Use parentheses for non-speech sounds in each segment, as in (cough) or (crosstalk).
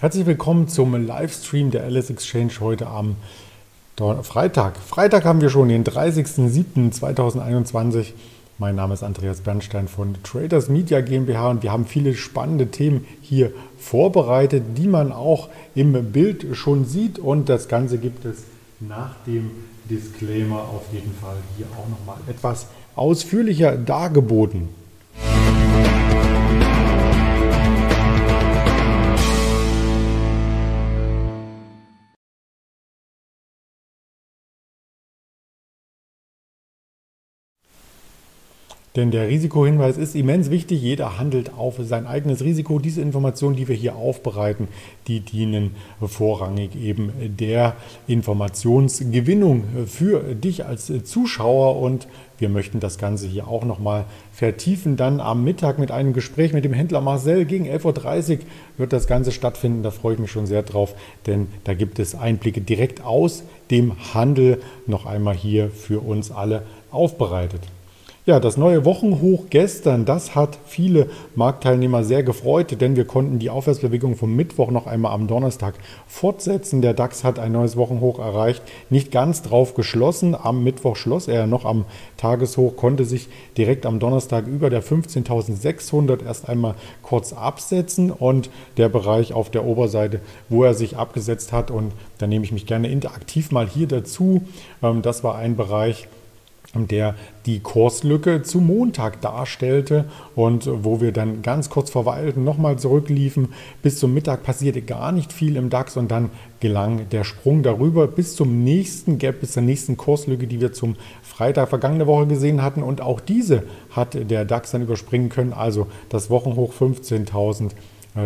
Herzlich willkommen zum Livestream der Alice Exchange heute am Freitag. Freitag haben wir schon den 30.07.2021. Mein Name ist Andreas Bernstein von Traders Media GmbH und wir haben viele spannende Themen hier vorbereitet, die man auch im Bild schon sieht und das Ganze gibt es nach dem Disclaimer auf jeden Fall hier auch nochmal etwas ausführlicher dargeboten. Denn der Risikohinweis ist immens wichtig. Jeder handelt auf sein eigenes Risiko. Diese Informationen, die wir hier aufbereiten, die dienen vorrangig eben der Informationsgewinnung für dich als Zuschauer und wir möchten das Ganze hier auch nochmal vertiefen. Dann am Mittag mit einem Gespräch mit dem Händler Marcel gegen 11.30 Uhr wird das Ganze stattfinden. Da freue ich mich schon sehr drauf, denn da gibt es Einblicke direkt aus dem Handel noch einmal hier für uns alle aufbereitet. Ja, das neue Wochenhoch gestern, das hat viele Marktteilnehmer sehr gefreut, denn wir konnten die Aufwärtsbewegung vom Mittwoch noch einmal am Donnerstag fortsetzen. Der DAX hat ein neues Wochenhoch erreicht, nicht ganz drauf geschlossen. Am Mittwoch schloss er noch am Tageshoch, konnte sich direkt am Donnerstag über der 15.600 erst einmal kurz absetzen und der Bereich auf der Oberseite, wo er sich abgesetzt hat und da nehme ich mich gerne interaktiv mal hier dazu. Ähm, das war ein Bereich, der die Kurslücke zu Montag darstellte und wo wir dann ganz kurz verweilten, nochmal zurückliefen. Bis zum Mittag passierte gar nicht viel im DAX und dann gelang der Sprung darüber bis zum nächsten Gap, bis zur nächsten Kurslücke, die wir zum Freitag vergangene Woche gesehen hatten. Und auch diese hat der DAX dann überspringen können, also das Wochenhoch 15.000.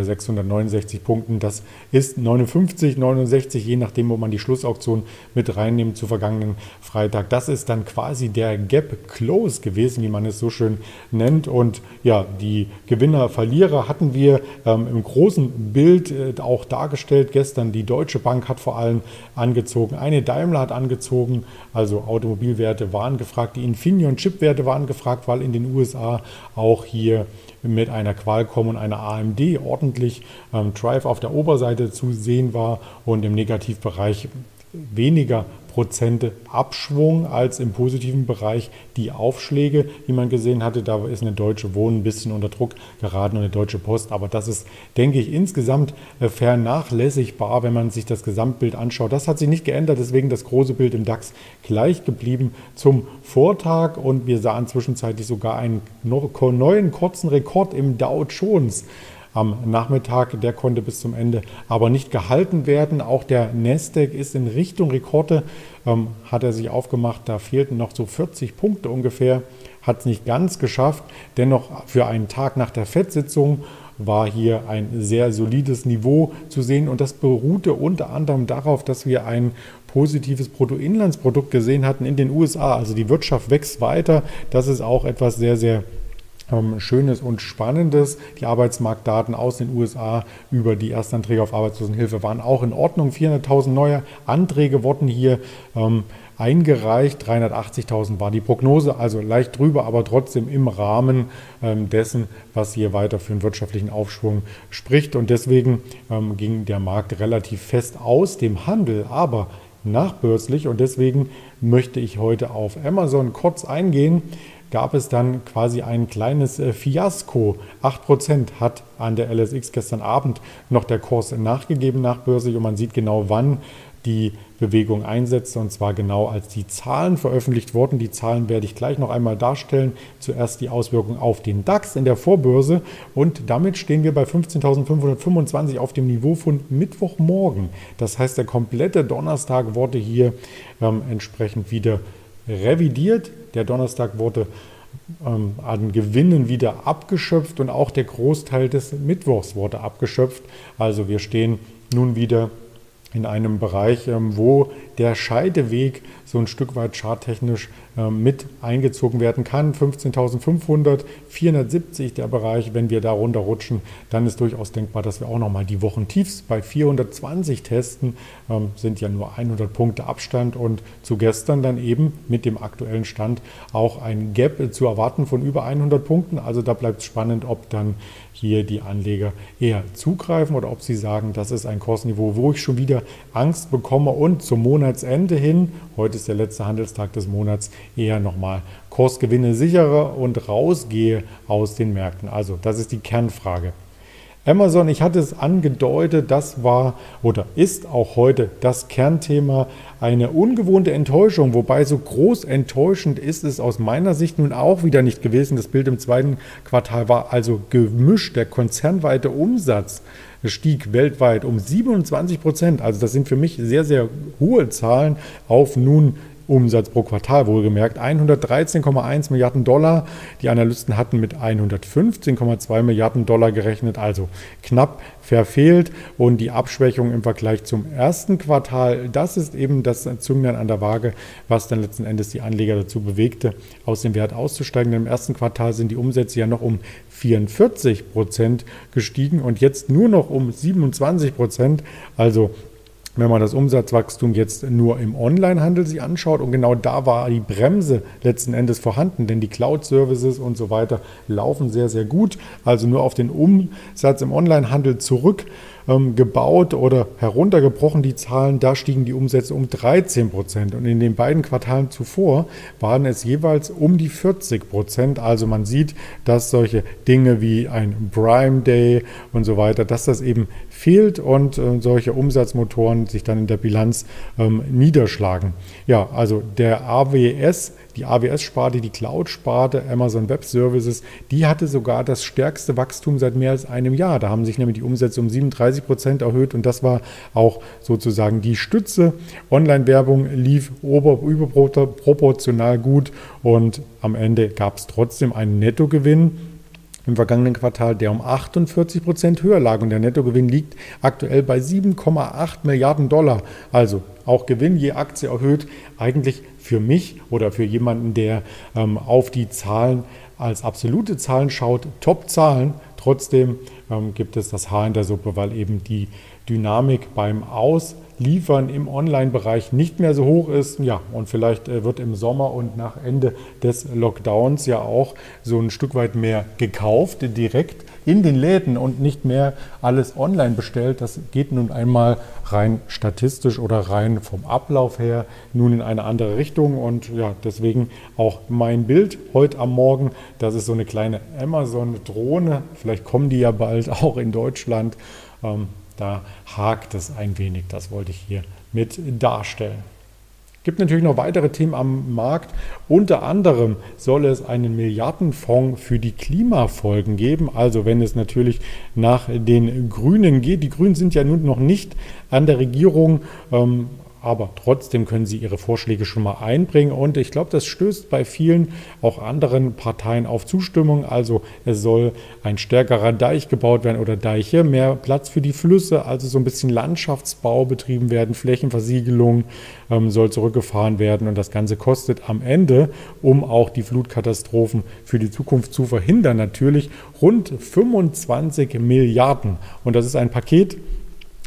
669 Punkten. Das ist 59, 69, je nachdem, wo man die Schlussauktion mit reinnimmt zu vergangenen Freitag. Das ist dann quasi der Gap Close gewesen, wie man es so schön nennt. Und ja, die Gewinner, Verlierer hatten wir ähm, im großen Bild äh, auch dargestellt gestern. Die Deutsche Bank hat vor allem angezogen, eine Daimler hat angezogen, also Automobilwerte waren gefragt, die Infineon Chipwerte waren gefragt, weil in den USA auch hier mit einer Qualcomm und einer AMD ordentlich ähm, Drive auf der Oberseite zu sehen war und im Negativbereich weniger Prozente Abschwung als im positiven Bereich die Aufschläge, die man gesehen hatte. Da ist eine Deutsche Wohnen ein bisschen unter Druck geraten und eine Deutsche Post. Aber das ist, denke ich, insgesamt äh, vernachlässigbar, wenn man sich das Gesamtbild anschaut. Das hat sich nicht geändert, deswegen das große Bild im DAX gleich geblieben zum Vortag. Und wir sahen zwischenzeitlich sogar einen neuen kurzen Rekord im Dow Jones am Nachmittag. Der konnte bis zum Ende aber nicht gehalten werden. Auch der Nasdaq ist in Richtung Rekorde, ähm, hat er sich aufgemacht. Da fehlten noch so 40 Punkte ungefähr. Hat es nicht ganz geschafft. Dennoch für einen Tag nach der FED-Sitzung war hier ein sehr solides Niveau zu sehen und das beruhte unter anderem darauf, dass wir ein positives Bruttoinlandsprodukt gesehen hatten in den USA. Also die Wirtschaft wächst weiter. Das ist auch etwas sehr, sehr Schönes und Spannendes. Die Arbeitsmarktdaten aus den USA über die Erstanträge auf Arbeitslosenhilfe waren auch in Ordnung. 400.000 neue Anträge wurden hier ähm, eingereicht. 380.000 war die Prognose, also leicht drüber, aber trotzdem im Rahmen ähm, dessen, was hier weiter für einen wirtschaftlichen Aufschwung spricht. Und deswegen ähm, ging der Markt relativ fest aus dem Handel, aber nachbörslich. Und deswegen möchte ich heute auf Amazon kurz eingehen gab es dann quasi ein kleines äh, Fiasko. 8% hat an der LSX gestern Abend noch der Kurs nachgegeben nach Börse und man sieht genau, wann die Bewegung einsetzte und zwar genau als die Zahlen veröffentlicht wurden. Die Zahlen werde ich gleich noch einmal darstellen. Zuerst die Auswirkungen auf den DAX in der Vorbörse und damit stehen wir bei 15.525 auf dem Niveau von Mittwochmorgen. Das heißt, der komplette Donnerstag wurde hier ähm, entsprechend wieder revidiert. Der Donnerstag wurde ähm, an Gewinnen wieder abgeschöpft und auch der Großteil des Mittwochs wurde abgeschöpft. Also wir stehen nun wieder in einem Bereich, ähm, wo der Scheideweg so ein Stück weit charttechnisch äh, mit eingezogen werden kann. 15.500, 470 der Bereich. Wenn wir da runterrutschen, dann ist durchaus denkbar, dass wir auch nochmal die Wochentiefs bei 420 testen. Ähm, sind ja nur 100 Punkte Abstand und zu gestern dann eben mit dem aktuellen Stand auch ein Gap zu erwarten von über 100 Punkten. Also da bleibt es spannend, ob dann hier die Anleger eher zugreifen oder ob sie sagen, das ist ein Kursniveau, wo ich schon wieder Angst bekomme und zum Monatsende hin, heute ist der letzte Handelstag des Monats, eher nochmal Kursgewinne sichere und rausgehe aus den Märkten. Also das ist die Kernfrage. Amazon, ich hatte es angedeutet, das war oder ist auch heute das Kernthema eine ungewohnte Enttäuschung, wobei so groß enttäuschend ist es aus meiner Sicht nun auch wieder nicht gewesen. Das Bild im zweiten Quartal war also gemischt. Der konzernweite Umsatz stieg weltweit um 27 Prozent. Also das sind für mich sehr, sehr hohe Zahlen auf nun Umsatz pro Quartal wohlgemerkt. 113,1 Milliarden Dollar. Die Analysten hatten mit 115,2 Milliarden Dollar gerechnet, also knapp verfehlt. Und die Abschwächung im Vergleich zum ersten Quartal, das ist eben das Zünglein an der Waage, was dann letzten Endes die Anleger dazu bewegte, aus dem Wert auszusteigen. Denn im ersten Quartal sind die Umsätze ja noch um 44 Prozent gestiegen und jetzt nur noch um 27 Prozent. Also wenn man das Umsatzwachstum jetzt nur im Onlinehandel sich anschaut, und genau da war die Bremse letzten Endes vorhanden, denn die Cloud-Services und so weiter laufen sehr, sehr gut. Also nur auf den Umsatz im Onlinehandel zurück ähm, gebaut oder heruntergebrochen, die Zahlen, da stiegen die Umsätze um 13 Prozent. Und in den beiden Quartalen zuvor waren es jeweils um die 40 Prozent. Also man sieht, dass solche Dinge wie ein Prime Day und so weiter, dass das eben fehlt und äh, solche Umsatzmotoren sich dann in der Bilanz ähm, niederschlagen. Ja, also der AWS die AWS-Sparte, die Cloud-Sparte, Amazon Web Services, die hatte sogar das stärkste Wachstum seit mehr als einem Jahr. Da haben sich nämlich die Umsätze um 37 Prozent erhöht und das war auch sozusagen die Stütze. Online-Werbung lief überproportional gut und am Ende gab es trotzdem einen Nettogewinn im vergangenen Quartal, der um 48 Prozent höher lag. Und der Nettogewinn liegt aktuell bei 7,8 Milliarden Dollar. Also auch Gewinn je Aktie erhöht. Eigentlich für mich oder für jemanden, der ähm, auf die Zahlen als absolute Zahlen schaut, Top-Zahlen. Trotzdem ähm, gibt es das Haar in der Suppe, weil eben die Dynamik beim Ausliefern im Online-Bereich nicht mehr so hoch ist. Ja, und vielleicht äh, wird im Sommer und nach Ende des Lockdowns ja auch so ein Stück weit mehr gekauft, direkt in den Läden und nicht mehr alles online bestellt. Das geht nun einmal rein statistisch oder rein vom Ablauf her nun in eine andere Richtung. Und ja, deswegen auch mein Bild heute am Morgen. Das ist so eine kleine Amazon-Drohne. Vielleicht kommen die ja bald (laughs) auch in Deutschland. Ähm, da hakt es ein wenig. Das wollte ich hier mit darstellen. Gibt natürlich noch weitere Themen am Markt. Unter anderem soll es einen Milliardenfonds für die Klimafolgen geben. Also wenn es natürlich nach den Grünen geht. Die Grünen sind ja nun noch nicht an der Regierung. Ähm, aber trotzdem können Sie Ihre Vorschläge schon mal einbringen. Und ich glaube, das stößt bei vielen auch anderen Parteien auf Zustimmung. Also es soll ein stärkerer Deich gebaut werden oder Deiche, mehr Platz für die Flüsse, also so ein bisschen Landschaftsbau betrieben werden, Flächenversiegelung ähm, soll zurückgefahren werden. Und das Ganze kostet am Ende, um auch die Flutkatastrophen für die Zukunft zu verhindern, natürlich rund 25 Milliarden. Und das ist ein Paket,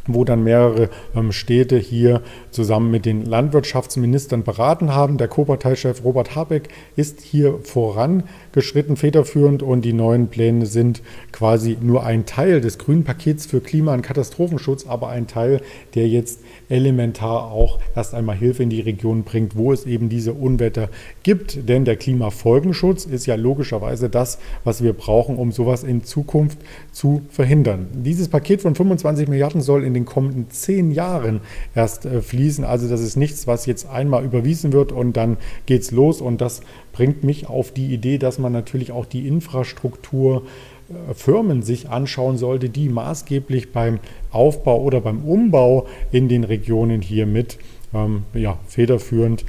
wo dann mehrere ähm, Städte hier zusammen mit den Landwirtschaftsministern beraten haben. Der Co-Parteichef Robert Habeck ist hier vorangeschritten, federführend und die neuen Pläne sind quasi nur ein Teil des grünen Pakets für Klima- und Katastrophenschutz, aber ein Teil, der jetzt elementar auch erst einmal Hilfe in die Region bringt, wo es eben diese Unwetter gibt. Denn der Klimafolgenschutz ist ja logischerweise das, was wir brauchen, um sowas in Zukunft zu verhindern. Dieses Paket von 25 Milliarden soll in den kommenden zehn Jahren erst äh, fließen. Also das ist nichts, was jetzt einmal überwiesen wird und dann geht's los. Und das bringt mich auf die Idee, dass man natürlich auch die Infrastruktur äh, Firmen sich anschauen sollte, die maßgeblich beim Aufbau oder beim Umbau in den Regionen hier mit ähm, ja, federführend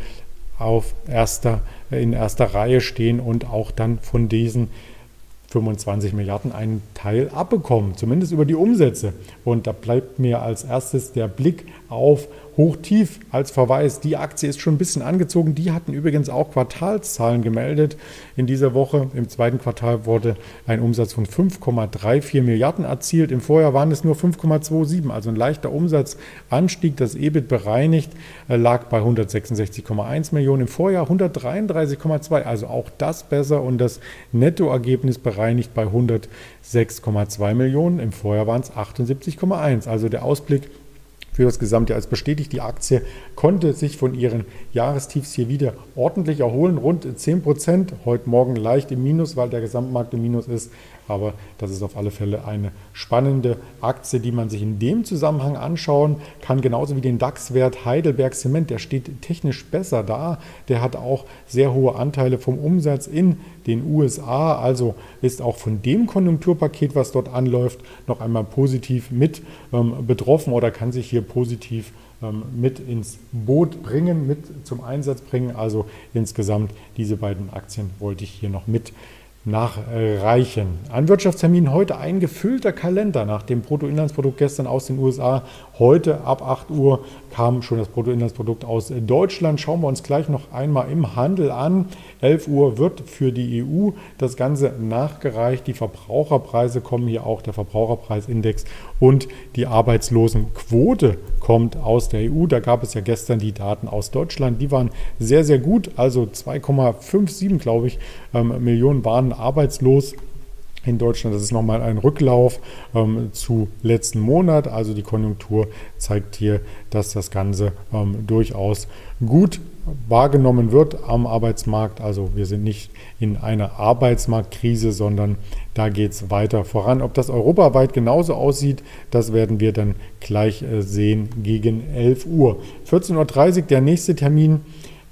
auf erster, in erster Reihe stehen und auch dann von diesen 25 Milliarden einen Teil abbekommen, zumindest über die Umsätze. Und da bleibt mir als erstes der Blick auf hoch-tief als Verweis. Die Aktie ist schon ein bisschen angezogen. Die hatten übrigens auch Quartalszahlen gemeldet. In dieser Woche, im zweiten Quartal, wurde ein Umsatz von 5,34 Milliarden erzielt. Im Vorjahr waren es nur 5,27, also ein leichter Umsatzanstieg. Das EBIT bereinigt äh, lag bei 166,1 Millionen. Im Vorjahr 133,2, also auch das besser. Und das Nettoergebnis bereinigt bei 106,2 Millionen. Im Vorjahr waren es 78,1. Also der Ausblick für das Gesamtjahr ist bestätigt. Die Aktie konnte sich von ihren Jahrestiefs hier wieder ordentlich erholen, rund 10 Prozent. Heute Morgen leicht im Minus, weil der Gesamtmarkt im Minus ist. Aber das ist auf alle Fälle eine spannende Aktie, die man sich in dem Zusammenhang anschauen kann, genauso wie den DAX-Wert Heidelberg Zement. Der steht technisch besser da. Der hat auch sehr hohe Anteile vom Umsatz in den USA. Also ist auch von dem Konjunkturpaket, was dort anläuft, noch einmal positiv mit ähm, betroffen oder kann sich hier positiv ähm, mit ins Boot bringen, mit zum Einsatz bringen. Also insgesamt diese beiden Aktien wollte ich hier noch mit nachreichen. Ein Wirtschaftstermin heute ein gefüllter Kalender nach dem Bruttoinlandsprodukt gestern aus den USA. Heute ab 8 Uhr kam schon das Bruttoinlandsprodukt aus Deutschland. Schauen wir uns gleich noch einmal im Handel an. 11 Uhr wird für die EU das Ganze nachgereicht. Die Verbraucherpreise kommen hier auch, der Verbraucherpreisindex und die Arbeitslosenquote kommt aus der EU. Da gab es ja gestern die Daten aus Deutschland. Die waren sehr, sehr gut. Also 2,57, glaube ich, ähm, Millionen waren arbeitslos in Deutschland. Das ist nochmal ein Rücklauf ähm, zu letzten Monat. Also die Konjunktur zeigt hier, dass das Ganze ähm, durchaus gut wahrgenommen wird am Arbeitsmarkt. Also wir sind nicht in einer Arbeitsmarktkrise, sondern da geht es weiter voran. Ob das europaweit genauso aussieht, das werden wir dann gleich äh, sehen gegen 11 Uhr. 14.30 Uhr der nächste Termin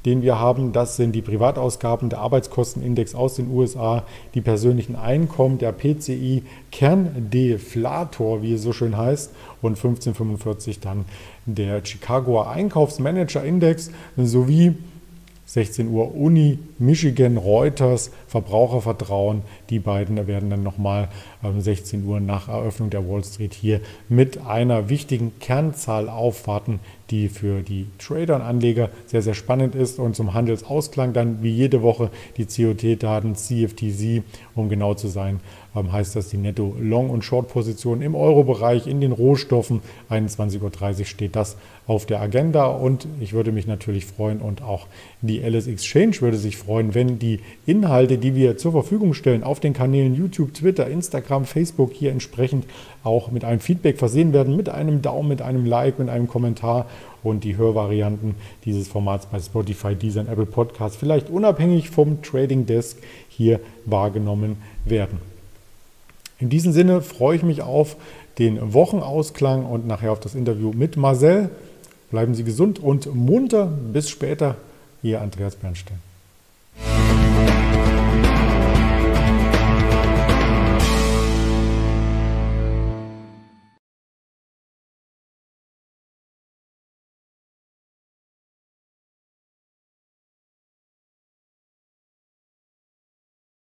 den wir haben. Das sind die Privatausgaben, der Arbeitskostenindex aus den USA, die persönlichen Einkommen, der PCI Kerndeflator, wie es so schön heißt, und 1545 dann der Chicagoer Einkaufsmanager-Index sowie 16 Uhr Uni, Michigan, Reuters, Verbrauchervertrauen. Die beiden werden dann nochmal um 16 Uhr nach Eröffnung der Wall Street hier mit einer wichtigen Kernzahl aufwarten, die für die Trader und Anleger sehr, sehr spannend ist. Und zum Handelsausklang dann wie jede Woche die COT-Daten CFTC, um genau zu sein, ähm, heißt das die Netto-Long- und Short-Position im Euro-Bereich, in den Rohstoffen. 21.30 Uhr steht das auf der Agenda und ich würde mich natürlich freuen und auch die LS Exchange würde sich freuen, wenn die Inhalte, die wir zur Verfügung stellen auf den Kanälen YouTube, Twitter, Instagram, Facebook hier entsprechend auch mit einem Feedback versehen werden, mit einem Daumen, mit einem Like, mit einem Kommentar und die Hörvarianten dieses Formats bei Spotify, Deezer und Apple Podcasts vielleicht unabhängig vom Trading Desk hier wahrgenommen werden. In diesem Sinne freue ich mich auf den Wochenausklang und nachher auf das Interview mit Marcel. Bleiben Sie gesund und munter. Bis später, Ihr Andreas Bernstein.